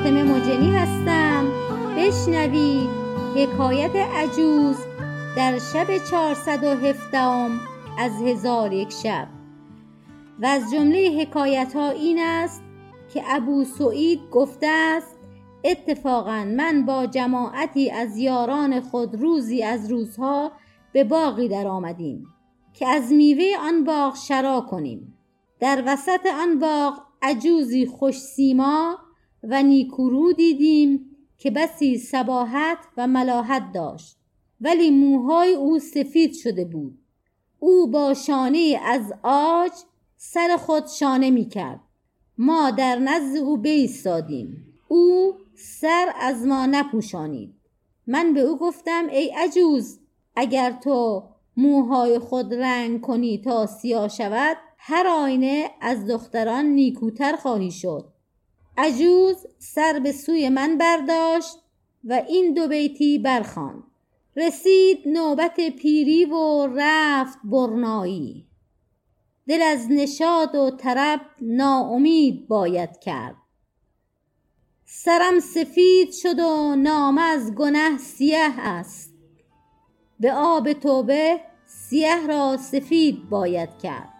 فاطمه مجنی هستم. بشنوید حکایت عجوز در شب چهارصد و هفدهم از هزار یک شب. و از جمله حکایت ها این است که ابوسعید گفته است اتفاقا من با جماعتی از یاران خود روزی از روزها به باغی در آمدیم که از میوه آن باغ شرا کنیم. در وسط آن باغ عجوزی خوش سیما و نیکورو دیدیم که بسی سباحت و ملاحت داشت. ولی موهای او سفید شده بود. او با شانه از آج سر خود شانه می کرد. ما در نزد او بایستادیم او سر از ما نپوشانید. من به او گفتم ای عجوز اگر تو موهای خود رنگ کنی تا سیاه شود هر آینه از دختران نیکوتر خواهی شد. عجوز سر به سوی من برداشت و این دو بیتی برخواند رسید نوبت پیری و رفت برنایی. دل از نشاط و طرب ناامید باید کرد. سرم سفید شد و نامه از گنه سیه است. به آب توبه سیه را سفید باید کرد.